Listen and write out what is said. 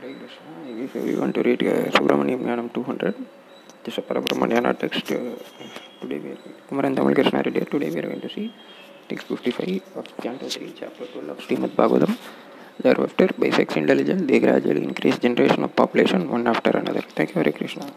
Hare Krishna. If we want to read uh, Subramaniam Jnanam 200, this is Parabrahmanyana text. Uh, today we are Kumaran Tamil Krishna Reddy. Today we are going to see text 55 of Canto 3, chapter 12 of Srimad Bhagavatam. Thereafter, by sex intelligence, they gradually increase generation of population one after another. Thank you, Hare Krishna.